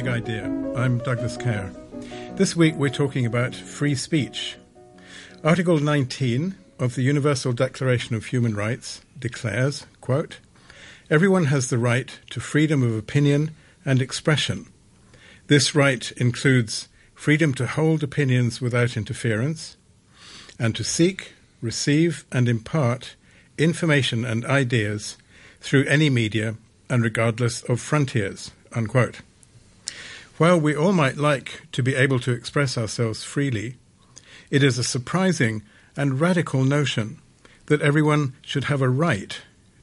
Big Idea. I'm Douglas Kerr. This week we're talking about free speech. Article 19 of the Universal Declaration of Human Rights declares, quote, Everyone has the right to freedom of opinion and expression. This right includes freedom to hold opinions without interference and to seek, receive, and impart information and ideas through any media and regardless of frontiers. Unquote. While we all might like to be able to express ourselves freely, it is a surprising and radical notion that everyone should have a right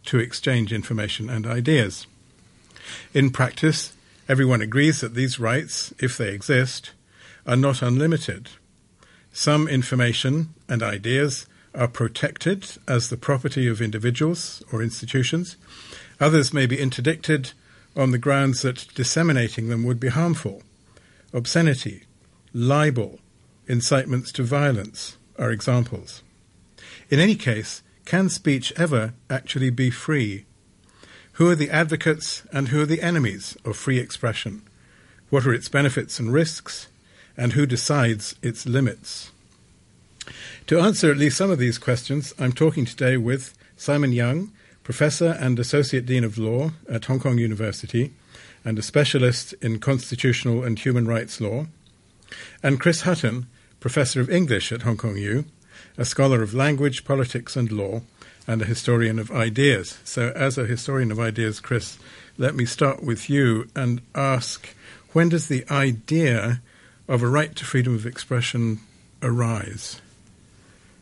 to exchange information and ideas. In practice, everyone agrees that these rights, if they exist, are not unlimited. Some information and ideas are protected as the property of individuals or institutions. Others may be interdicted on the grounds that disseminating them would be harmful. Obscenity, libel, incitements to violence are examples. In any case, can speech ever actually be free? Who are the advocates and who are the enemies of free expression? What are its benefits and risks? And who decides its limits? To answer at least some of these questions, I'm talking today with Simon Young, Professor and Associate Dean of Law at Hong Kong University and a specialist in constitutional and human rights law, and Chris Hutton, Professor of English at Hong Kong U, a scholar of language, politics, and law, and a historian of ideas. So, as a historian of ideas, Chris, let me start with you and ask when does the idea of a right to freedom of expression arise?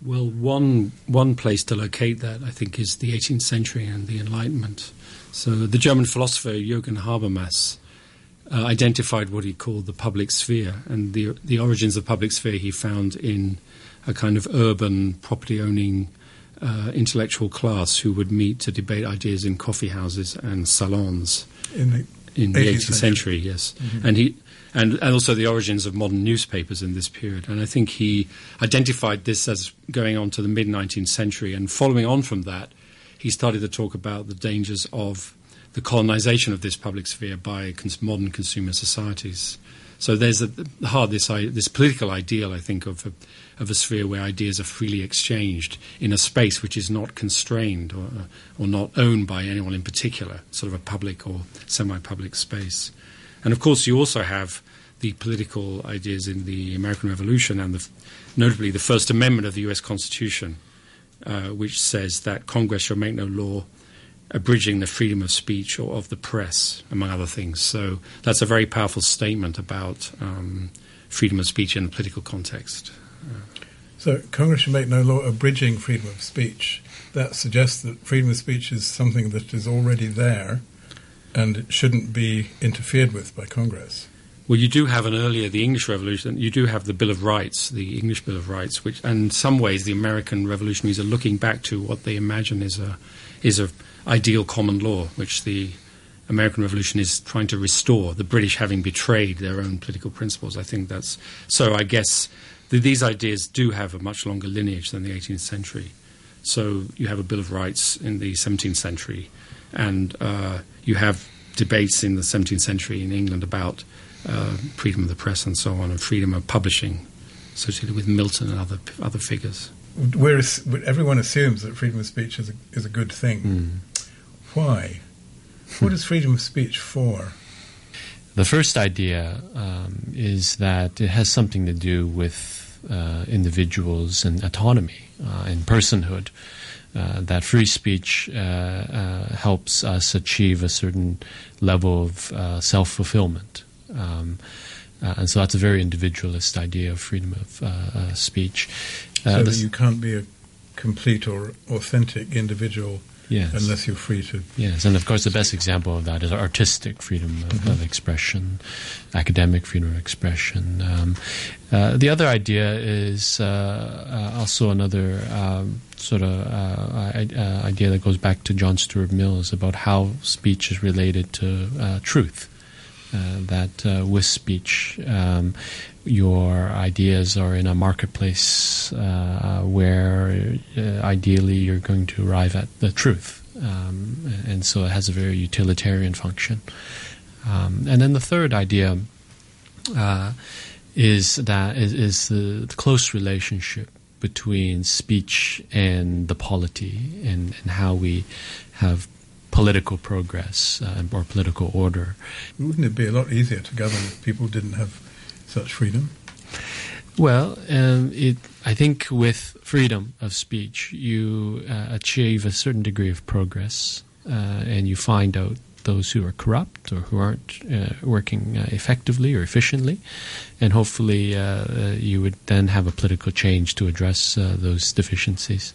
Well, one one place to locate that, I think, is the 18th century and the Enlightenment. So, the German philosopher Jürgen Habermas uh, identified what he called the public sphere, and the the origins of public sphere he found in a kind of urban property owning uh, intellectual class who would meet to debate ideas in coffee houses and salons in the, in the 18th, 18th century. century. Yes, Mm-hmm. and he and, and also the origins of modern newspapers in this period. And I think he identified this as going on to the mid 19th century. And following on from that, he started to talk about the dangers of the colonization of this public sphere by cons- modern consumer societies. So there's the heart this this political ideal, I think, of a, of a sphere where ideas are freely exchanged in a space which is not constrained or or not owned by anyone in particular, sort of a public or semi-public space. And of course, you also have the political ideas in the American Revolution and the, notably the First Amendment of the U.S. Constitution, uh, which says that Congress shall make no law abridging the freedom of speech or of the press, among other things. So that's a very powerful statement about um, freedom of speech in a political context. So, Congress should make no law abridging freedom of speech. That suggests that freedom of speech is something that is already there and shouldn't be interfered with by Congress. Well, you do have an earlier, the English Revolution, you do have the Bill of Rights, the English Bill of Rights, which, in some ways, the American revolutionaries are looking back to what they imagine is a, is a ideal common law, which the American Revolution is trying to restore, the British having betrayed their own political principles. I think that's, so I guess th- these ideas do have a much longer lineage than the 18th century. So you have a Bill of Rights in the 17th century, and uh, you have debates in the 17th century in England about uh, freedom of the press and so on, and freedom of publishing, associated with Milton and other other figures. We're, everyone assumes that freedom of speech is a, is a good thing. Why? What is freedom of speech for? The first idea um, is that it has something to do with uh, individuals and autonomy uh, and personhood. Uh, that free speech uh, uh, helps us achieve a certain level of uh, self fulfillment. Um, and so that's a very individualist idea of freedom of speech. so that you can't be a complete or authentic individual Yes. unless you're free to. Yes, and of course, the best example of that is artistic freedom of, Mm-hmm. of expression, academic freedom of expression. Um, uh, the other idea is uh, uh, also another um, sort of uh, uh, idea that goes back to John Stuart Mill is about how speech is related to uh, truth. Uh, that uh, with speech, um, your ideas are in a marketplace uh, where ideally you're going to arrive at the truth. Um, and so it has a very utilitarian function. Um, and then the third idea uh, is that is, is the, the, close relationship between speech and the polity and, and how we have political progress uh, or political order. Wouldn't it be a lot easier to govern if people didn't have such freedom? Well, um, it, I think with freedom of speech, you uh, achieve a certain degree of progress, uh, and you find out those who are corrupt or who aren't uh, working uh, effectively or efficiently, and hopefully uh, uh, you would then have a political change to address those deficiencies.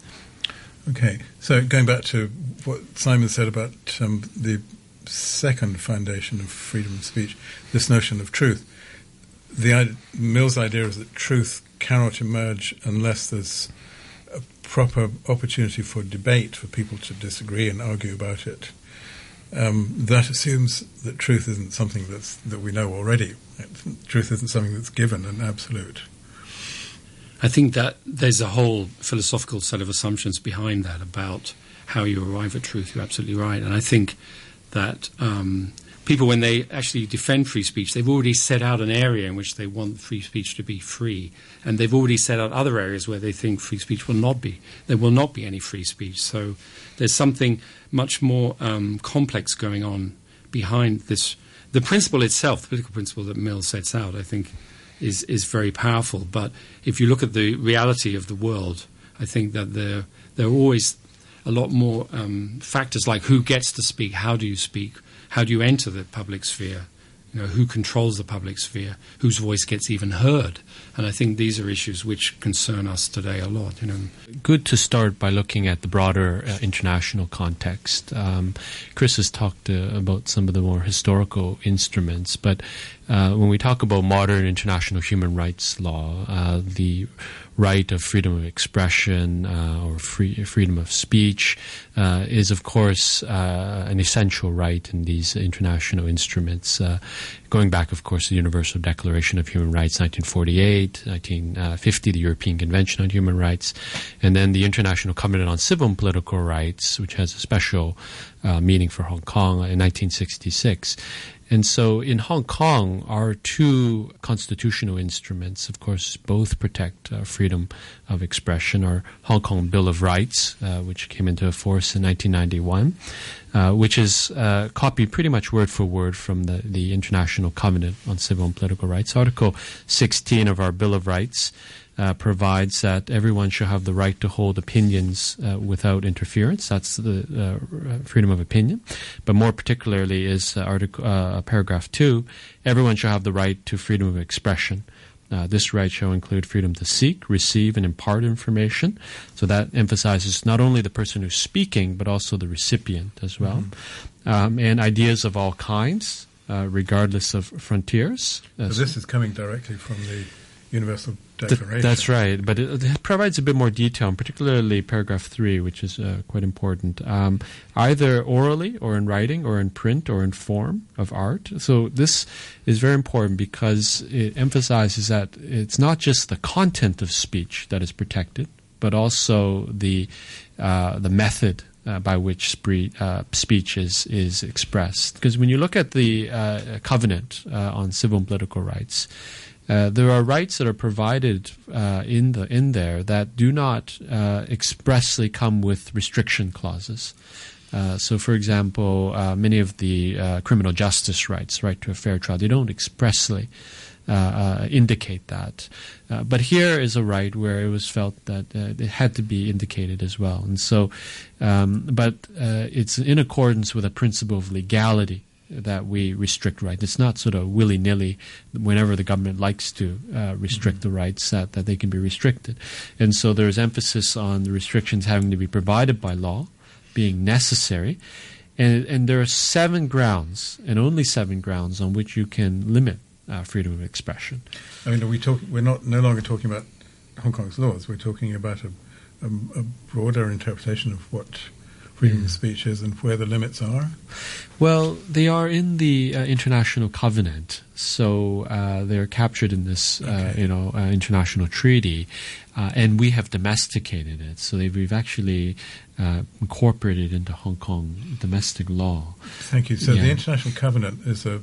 Okay, so going back to what Simon said about um, the second foundation of freedom of speech, this notion of truth the Mill's idea is that truth cannot emerge unless there's a proper opportunity for debate, for people to disagree and argue about it. Um, that assumes that truth isn't something that's, that we know already. Truth isn't something that's given and absolute. I think that there's a whole philosophical set of assumptions behind that about how you arrive at truth. You're absolutely right. And I think that um, people, when they actually defend free speech, they've already set out an area in which they want free speech to be free, and they've already set out other areas where they think free speech will not be. There will not be any free speech. So there's something much more um, complex going on behind this. The principle itself, the political principle that Mill sets out, I think, is is very powerful. But if you look at the reality of the world, I think that there there are always a lot more um, factors like who gets to speak, how do you speak, how do you enter the public sphere? You know, who controls the public sphere? Whose voice gets even heard? And I think these are issues which concern us today a lot. You know, good to start by looking at the broader uh, international context. Um, Chris has talked uh, about some of the more historical instruments, but uh, when we talk about modern international human rights law, uh, the right of freedom of expression uh, or free, freedom of speech uh, is, of course, uh, an essential right in these international instruments. Uh, going back, of course, to the Universal Declaration of Human Rights, 1948, 1950, the European Convention on Human Rights, and then the International Covenant on Civil and Political Rights, which has a special uh, meaning for Hong Kong in 1966. And so in Hong Kong, our two constitutional instruments, of course, both protect uh, freedom of expression. Our Hong Kong Bill of Rights, uh, which came into force in 1991, uh, which is uh, copied pretty much word for word from the, the International Covenant on Civil and Political Rights. Article 16 of our Bill of Rights uh, provides that everyone shall have the right to hold opinions uh, without interference. That's the uh, freedom of opinion. But more particularly is article, paragraph two: everyone shall have the right to freedom of expression. Uh, this right shall include freedom to seek, receive, and impart information. So that emphasizes not only the person who's speaking, but also the recipient as well. Mm-hmm. Um, and ideas of all kinds, regardless of frontiers. so this is coming directly from the Universal Declaration. that's right, but it, it, provides a bit more detail, particularly paragraph three, which is uh, quite important. Um, either orally or in writing or in print or in form of art. So this is very important because it emphasizes that it's not just the content of speech that is protected, but also the uh, the method uh, by which spree, uh, speech is is expressed. Because when you look at the uh, covenant uh, on civil and political rights, uh, there are rights that are provided uh, in the in there that do not uh, expressly come with restriction clauses. Uh, so, for example, uh, many of the criminal justice rights, right to a fair trial, they don't expressly indicate that. but here is a right where it was felt that it had to be indicated as well, and so, um, but it's in accordance with a principle of legality that we restrict rights. It's not sort of willy nilly whenever the government likes to uh, restrict mm-hmm. the rights that, that they can be restricted. And so there's emphasis on the restrictions having to be provided by law, being necessary. And, and there are seven grounds, and only seven grounds, on which you can limit uh, freedom of expression. I mean, are we talk, we're not no longer talking about Hong Kong's laws. We're talking about a, a, a broader interpretation of what freedom of speech is and where the limits are? Well, they are in the uh, international covenant, so uh, they are captured in this, uh, okay. you know, uh, international treaty, uh, and we have domesticated it. So we've actually uh, incorporated into Hong Kong domestic law. Thank you. So yeah. the international covenant is a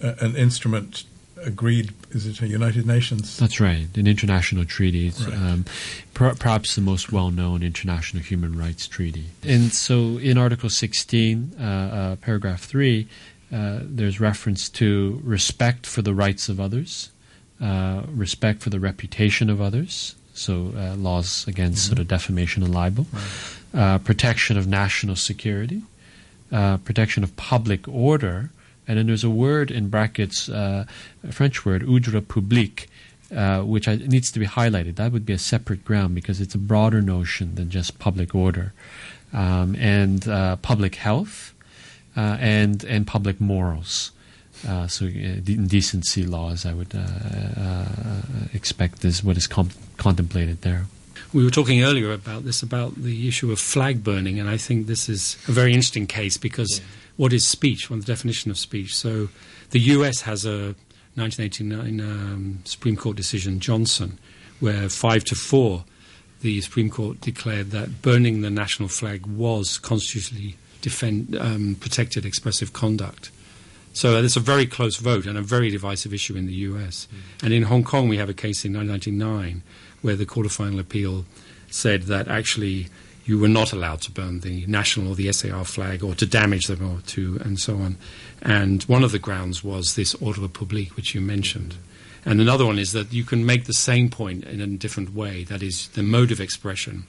uh, an instrument agreed. Is it a United Nations? That's right, an international treaty. Right. Um, per- perhaps the most well-known international human rights treaty. And so, in Article 16, uh, uh, paragraph three, uh, there's reference to respect for the rights of others, uh, respect for the reputation of others. So, uh, laws against sort of defamation and libel, uh, protection of national security, uh, protection of public order, and then there's a word in brackets, uh, a French word, ordre public, uh, which I, needs to be highlighted. That would be a separate ground because it's a broader notion than just public order, um, and uh, public health, uh, and and public morals. Uh, so uh, decency laws, I would uh, uh, expect is what is com- contemplated there. We were talking earlier about this, about the issue of flag burning, and I think this is a very interesting case because what is speech? Well, the definition of speech. So the US has a 1989 um, Supreme Court decision, Johnson, where five to four, the Supreme Court declared that burning the national flag was constitutionally defend, um, protected expressive conduct. So it's a very close vote and a very divisive issue in the US. And in Hong Kong, we have a case in 1999 where the Court of Final Appeal said that actually you were not allowed to burn the national or the SAR flag or to damage them or to and so on. And one of the grounds was this ordre public, which you mentioned. And another one is that you can make the same point in a different way. That is, the mode of expression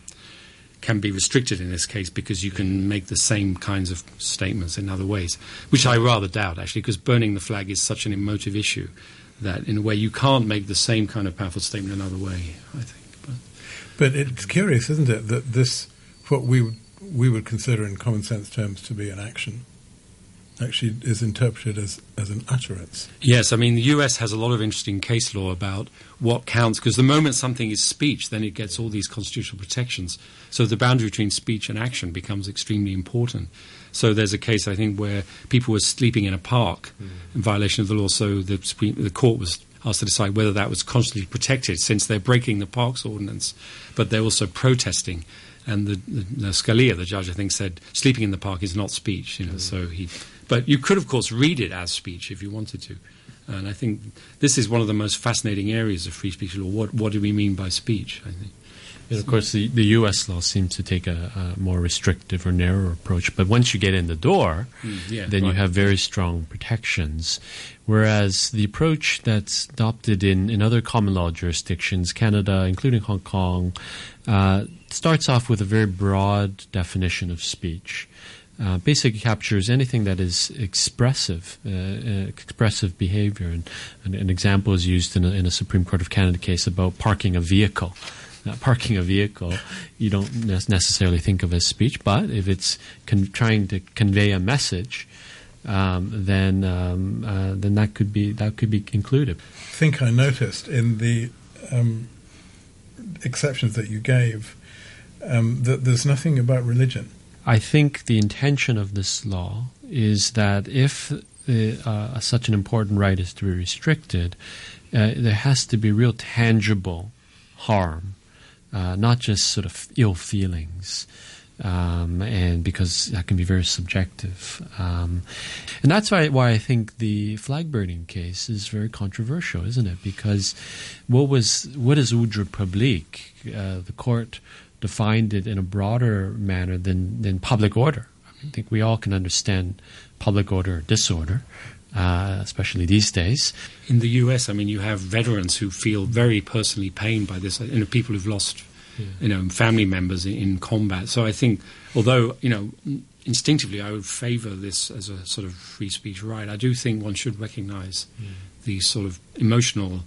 can be restricted in this case because you can make the same kinds of statements in other ways, which I rather doubt actually, because burning the flag is such an emotive issue that in a way you can't make the same kind of powerful statement another way. I think. But But it's curious, isn't it, that this, what we would, we would consider in common sense terms to be an action, actually is interpreted as, as an utterance. Yes, I mean the US has a lot of interesting case law about what counts because the moment something is speech, then it gets all these constitutional protections. So the boundary between speech and action becomes extremely important. So there's a case I think where people were sleeping in a park hmm. in violation of the law. So the Supreme, the court was asked to decide whether that was constitutionally protected since they're breaking the parks ordinance, but they're also protesting. And the, the, Scalia, the judge, I think, said sleeping in the park is not speech. You know, so he, but you could, of course, read it as speech if you wanted to. And I think this is one of the most fascinating areas of free speech law. What, what do we mean by speech? I think. And of course, the, the U.S. law seems to take a, a more restrictive or narrower approach. But once you get in the door, yeah, then you have very strong protections. Whereas the approach that's adopted in, in other common law jurisdictions, Canada, including Hong Kong, uh, starts off with a very broad definition of speech. Uh, basically captures anything that is expressive, uh, uh, expressive behavior. And, and an example is used in a, in a Supreme Court of Canada case about parking a vehicle. Now, parking a vehicle, you don't ne- necessarily think of as speech, but if it's con- trying to convey a message, um, then um, uh, then that could be that could be included. I think I noticed in the um, exceptions that you gave um, that there's nothing about religion. I think the intention of this law is that if uh, uh, such an important right is to be restricted, uh, there has to be real tangible harm, uh, not just sort of ill feelings. Um, and because that can be very subjective, um, and that's why why I think the flag burning case is very controversial, isn't it? Because what was what is ordre public? Uh, the court defined it in a broader manner than, than public order. I think we all can understand public order or disorder, uh, especially these days. In the US, I mean, you have veterans who feel very personally pained by this. You know, people who've lost, you know, family members in, in combat. So I think, although you know, instinctively I would favour this as a sort of free speech right, I do think one should recognise the sort of emotional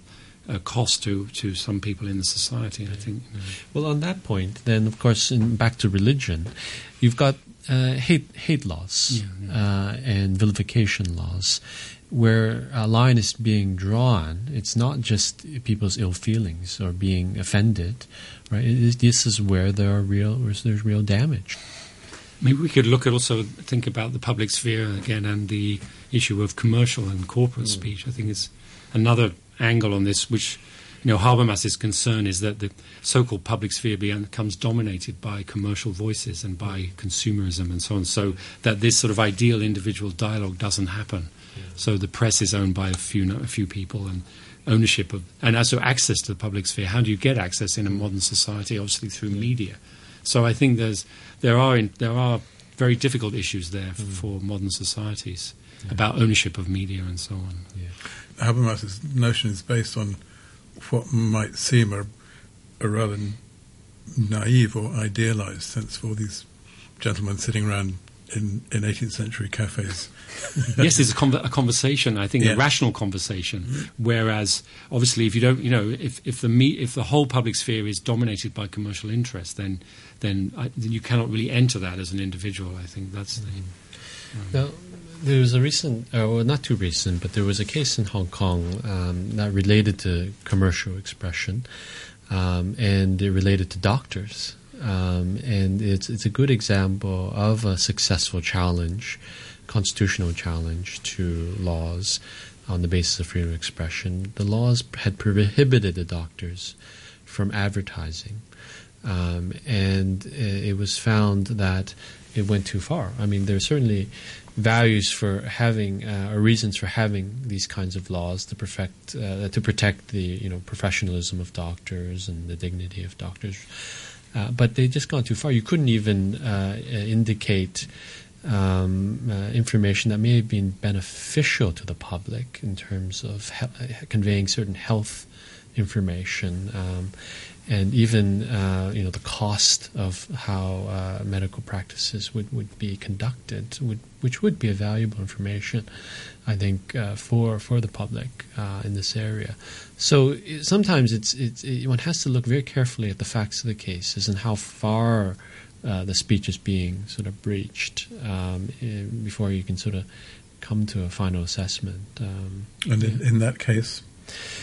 uh, cost to to some people in the society. I think. Well, on that point, then of course, in, back to religion, you've got uh, hate hate laws Yeah, Uh, and vilification laws, where a line is being drawn. It's not just people's ill feelings or being offended, right? Is, this is where there are real, where there's real damage. Maybe we could look at also think about the public sphere again and the issue of commercial and corporate speech. I think it's another angle on this, which you know Habermas's concern is that the so-called public sphere becomes dominated by commercial voices and by consumerism and so on, so that this sort of ideal individual dialogue doesn't happen. So the press is owned by a few a few people, and ownership of and also access to the public sphere. How do you get access in a modern society? Obviously through media. So I think there's there are in, there are very difficult issues there for, for modern societies about ownership of media and so on. Habermas's notion is based on what might seem a, a rather naive or idealized sense for all these gentlemen sitting around in, in 18th century cafes. yes, it's a, con- a, conversation. I think Yeah. a rational conversation. Mm-hmm. Whereas, obviously, if you don't, you know, if, if the me- if the whole public sphere is dominated by commercial interest, then then, I, then you cannot really enter that as an individual. I think that's the. Mm-hmm. Now, there was a recent, uh, well, not too recent, but there was a case in Hong Kong um, that related to commercial expression, um, and it related to doctors. Um, and it's it's a good example of a successful challenge, constitutional challenge to laws on the basis of freedom of expression. The laws had prohibited the doctors from advertising, um, and uh, it was found that it went too far. I mean, there are certainly values for having uh, or reasons for having these kinds of laws to perfect uh, to protect the you know professionalism of doctors and the dignity of doctors. Uh, but they just gone too far. You couldn't even uh, uh, indicate um, uh, information that may have been beneficial to the public in terms of he- conveying certain health information, um, and even uh, you know the cost of how uh, medical practices would, would be conducted, would, which would be a valuable information, I think, uh, for for the public uh, in this area. So sometimes it's, it's it, one has to look very carefully at the facts of the cases and how far uh, the speech is being sort of breached um, eh, before you can sort of come to a final assessment. Um, And in, in that case,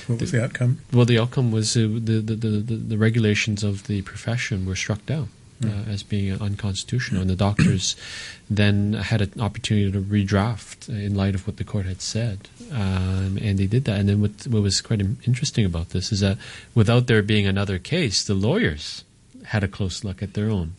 what was the outcome? well, the outcome was uh, the, the, the, the, regulations of the profession were struck down. Uh, as being unconstitutional, and the doctors then had an opportunity to redraft in light of what the court had said, um, and they did that. And then what, what was quite interesting about this is that without there being another case, the lawyers had a close look at their own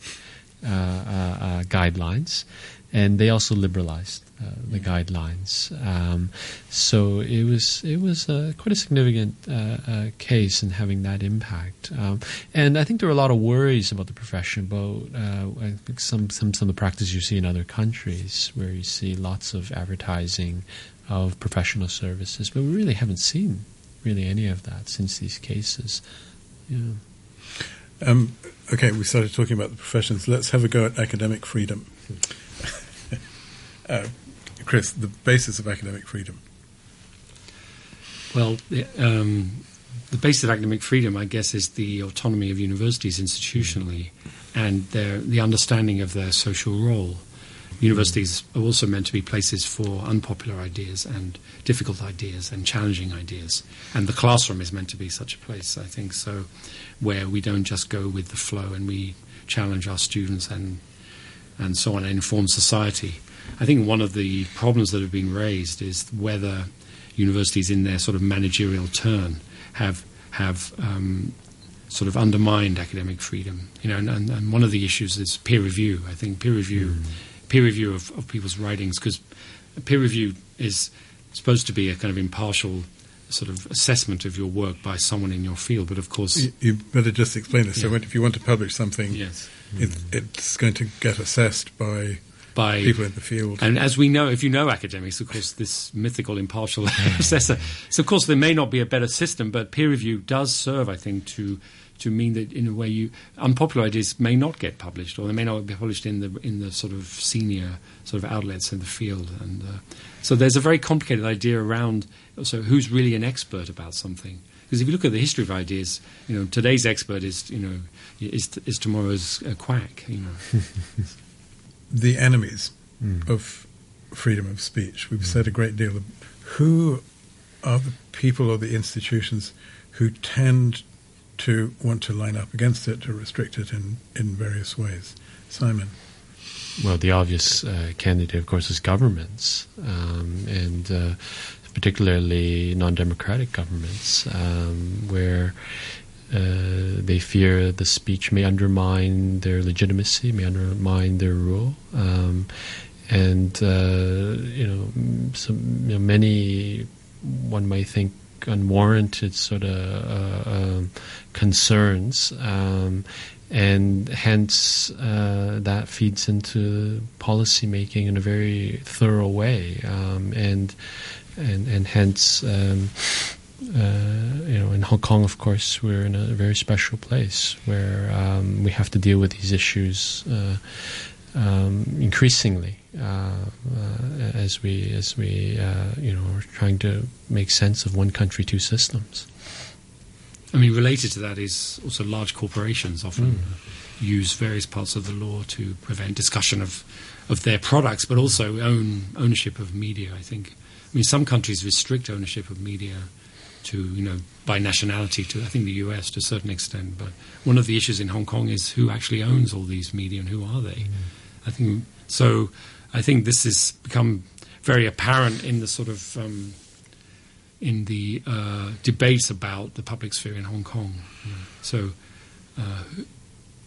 guidelines, and they also liberalized uh, the guidelines. Um, so it was it was uh, quite a significant uh, uh, case in having that impact. Um, and I think there were a lot of worries about the profession, about uh, I think some, some some of the practice you see in other countries, where you see lots of advertising of professional services, but we really haven't seen really any of that since these cases. Yeah. Um, okay, we started talking about the professions. Let's have a go at academic freedom. uh, Chris, the basis of academic freedom. Well, the, um, the basis of academic freedom, I guess, is the autonomy of universities institutionally and their, the understanding of their social role. Universities are also meant to be places for unpopular ideas and difficult ideas and challenging ideas. And the classroom is meant to be such a place, I think, so where we don't just go with the flow and we challenge our students and and so on and inform society. I think one of the problems that have been raised is whether universities, in their sort of managerial turn, have have um, sort of undermined academic freedom. You know, and, and, and one of the issues is peer review. I think peer review, peer review of, of people's writings, because peer review is supposed to be a kind of impartial sort of assessment of your work by someone in your field. But of course, You, you better just explain this. So, Yeah. when, if you want to publish something, yes, it, it's going to get assessed by by people in the field. And as we know, if you know academics, of course, this mythical impartial assessor. So, of course, there may not be a better system, but peer review does serve, I think, to to mean that in a way, you unpopular ideas may not get published, or they may not be published in the in the sort of senior sort of outlets in the field. And uh, so, there's a very complicated idea around also who's really an expert about something. Because if you look at the history of ideas, you know, today's expert is, you know, is, is tomorrow's uh, quack. You know. the enemies of freedom of speech. We've said a great deal. Of, who are the people or the institutions who tend to want to line up against it, to restrict it in, in various ways? Simon. Well, the obvious uh, candidate, of course, is governments, um, and uh, particularly non-democratic governments, um, where uh, they fear the speech may undermine their legitimacy, may undermine their rule, um, and uh, you know, some you know, many one might think unwarranted sort of uh, um, concerns. Um, and hence uh, that feeds into policy making in a very thorough way, um, and and and hence. Um, uh, you know, in Hong Kong, of course, we're in a very special place where um, we have to deal with these issues uh, um, increasingly uh, uh as we as we uh, you know are trying to make sense of one country, two systems. I mean, related to that is also large corporations often mm. use various parts of the law to prevent discussion of, of their products, but also own ownership of media. I think. I mean, some countries restrict ownership of media to you know by nationality to I think the US to a certain extent. But one of the issues in Hong Kong is who actually owns all these media and who are they. Mm. I think so. I think this has become very apparent in the sort of um, in the uh, debates about the public sphere in Hong Kong. So, uh,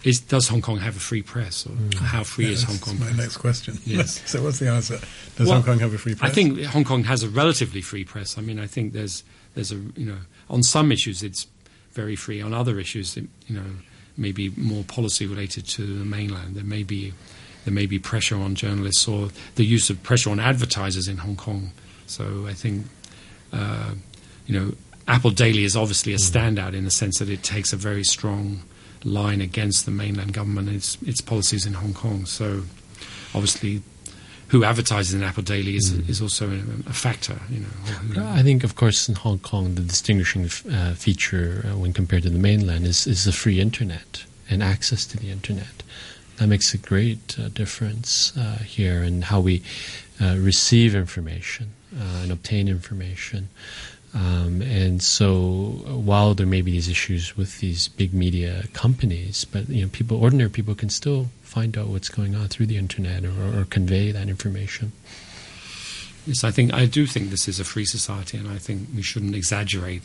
is, does Hong Kong have a free press, or mm. how free yeah, is Hong Kong? My press? next question. Yes. so, what's the answer? Does well, Hong Kong have a free press? I think Hong Kong has a relatively free press. I mean, I think there's there's a you know on some issues it's very free. On other issues, it, you know, maybe more policy related to the mainland. There may be there may be pressure on journalists or the use of pressure on advertisers in Hong Kong. So I think uh, you know, Apple Daily is obviously a mm. standout in the sense that it takes a very strong line against the mainland government and its, its policies in Hong Kong. So, obviously, who advertises in Apple Daily is, mm. is also a, a, factor. You know, I think, of course, in Hong Kong, the distinguishing uh, feature uh, when compared to the mainland is, is the free internet and access to the internet. That makes a great uh, difference uh, here in how we uh, receive information uh, and obtain information. Um, and so, while there may be these issues with these big media companies, but you know, people, ordinary people, can still find out what's going on through the internet or, or convey that information. Yes, I think I do think this is a free society, and I think we shouldn't exaggerate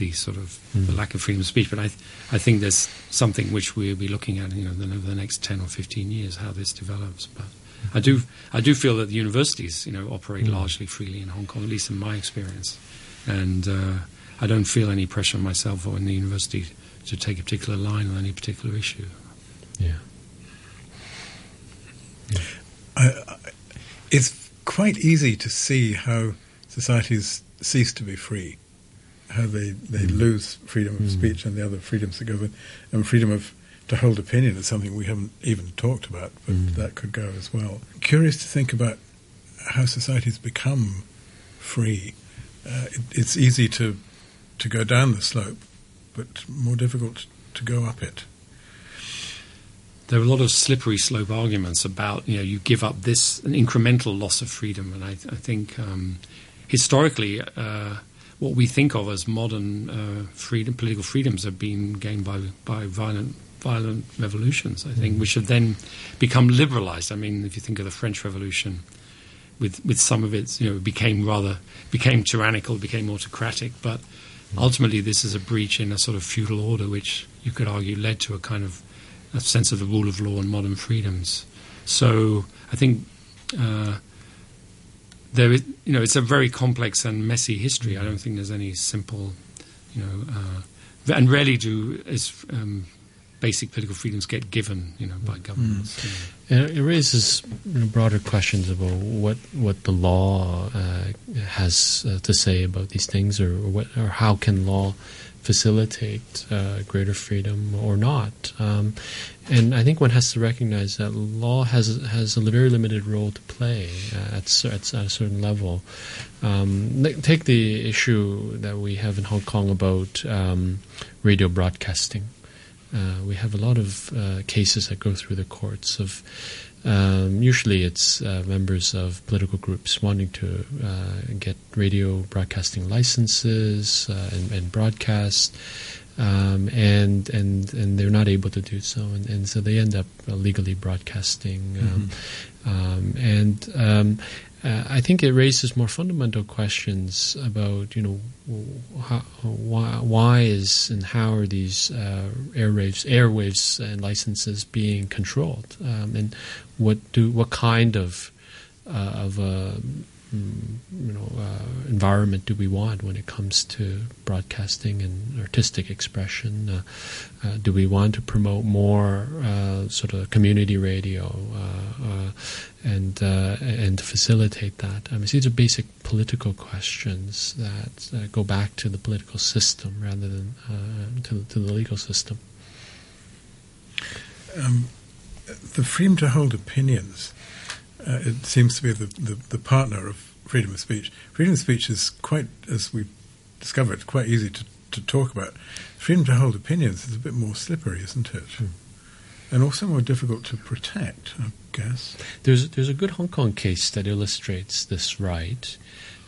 the sort of mm. the lack of freedom of speech. But I, I think there's something which we'll be looking at, you know, over the next ten or fifteen years, how this develops. But I do, I do feel that the universities, you know, operate mm. largely freely in Hong Kong, at least in my experience and uh, I don't feel any pressure on myself or in the university to take a particular line on any particular issue. Yeah. yeah. I, I, it's quite easy to see how societies cease to be free, how they, they mm. lose freedom of mm. speech and the other freedoms that go with, and freedom of to hold opinion is something we haven't even talked about, but mm. that could go as well. Curious to think about how societies become free uh, it, it's easy to to go down the slope, but more difficult to go up it. There are a lot of slippery slope arguments about you know you give up this an incremental loss of freedom, and I, I think um, historically uh, what we think of as modern uh, freedom, political freedoms, have been gained by by violent violent revolutions. I think mm. which have then become liberalized. I mean, if you think of the French Revolution, with with some of it, you know, it became rather became tyrannical, became autocratic. But ultimately, this is a breach in a sort of feudal order, which you could argue led to a kind of a sense of the rule of law and modern freedoms. So I think. Uh, there is, you know, it's a very complex and messy history. I don't think there's any simple, you know, uh, and rarely do is um, basic political freedoms get given, you know, by governments. Mm. It raises broader questions about what what the law uh, has uh, to say about these things, or, or, what, or how can law facilitate uh, greater freedom or not. Um, and I think one has to recognize that law has has a very limited role to play uh, at, at, at, a certain level. Um, take the issue that we have in Hong Kong about um, radio broadcasting. Uh, we have a lot of uh, cases that go through the courts of um, usually it's uh, members of political groups wanting to uh, get radio broadcasting licenses uh, and, and, broadcast, um, and and and they're not able to do so, and, and so they end up legally broadcasting, um, mm-hmm. Um, and um, uh, I think it raises more fundamental questions about, you know, how, why, why is and how are these uh, airwaves, airwaves and licenses being controlled, um, and what do what kind of uh, of a mm, you know uh, environment do we want when it comes to broadcasting and artistic expression? Uh, uh, do we want to promote more uh, sort of community radio and and facilitate that? I mean, these are basic political questions that go back to the political system rather than to, to the legal system. Um, the freedom to hold opinions, uh, it seems to be the, the, the, partner of freedom of speech. Freedom of speech is quite, as we've discovered, quite easy to, to talk about. Freedom to hold opinions is a bit more slippery, isn't it? Hmm. And also more difficult to protect, I guess. There's, there's a good Hong Kong case that illustrates this right.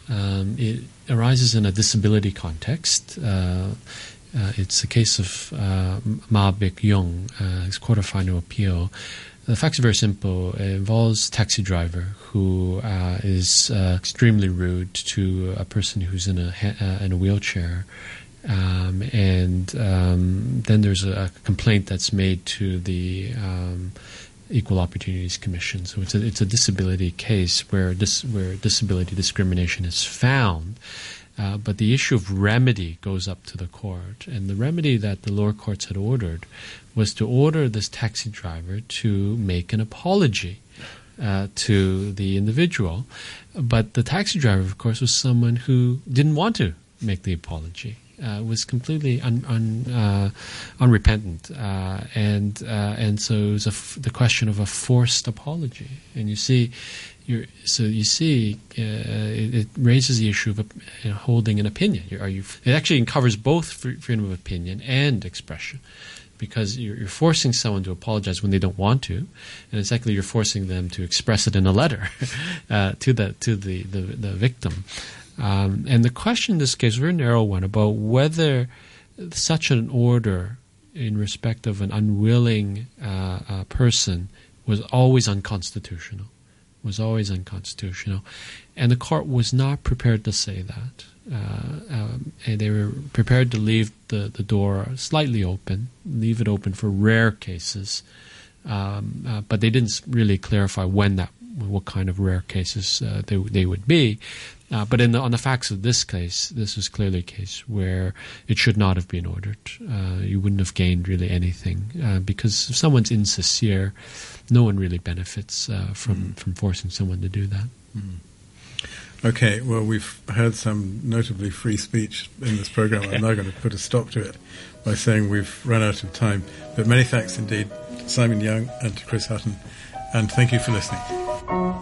Um, it arises in a disability context. Uh, uh, it's a case of uh, Ma Bik Yung, uh, his Court of Final Appeal. The facts are very simple. It involves a taxi driver who uh, is uh, extremely rude to a person who's in a uh, in a wheelchair, um, and um, then there's a, a, complaint that's made to the um, Equal Opportunities Commission. So it's a it's a disability case where dis- where disability discrimination is found. Uh, but the issue of remedy goes up to the court. And the remedy that the lower courts had ordered was to order this taxi driver to make an apology uh, to the individual. But the taxi driver, of course, was someone who didn't want to make the apology. Uh, was completely un, un, uh, unrepentant, uh, and uh, and so it was the question of a forced apology. And you see, so you see, uh, it, it, raises the issue of you know, holding an opinion. Are you? It actually covers both freedom of opinion and expression, because you're, you're, forcing someone to apologize when they don't want to, and secondly, you're forcing them to express it in a letter uh, to the to the the, the victim. Um, and the question in this case, very narrow one, about whether such an order in respect of an unwilling uh, uh, person was always unconstitutional was always unconstitutional, and the court was not prepared to say that. Uh, um, and they were prepared to leave the, the door slightly open, leave it open for rare cases, um, uh, but they didn't really clarify when that, what kind of rare cases uh, they they would be. Uh, but the, on the facts of this case, this was clearly a case where it should not have been ordered. Uh, you wouldn't have gained really anything uh, because if someone's insincere, no one really benefits uh, from mm. from forcing someone to do that. Mm. Okay, well, we've heard some notably free speech in this program. I'm now going to put a stop to it by saying we've run out of time. But many thanks indeed, to Simon Young and to Chris Hutton, and thank you for listening.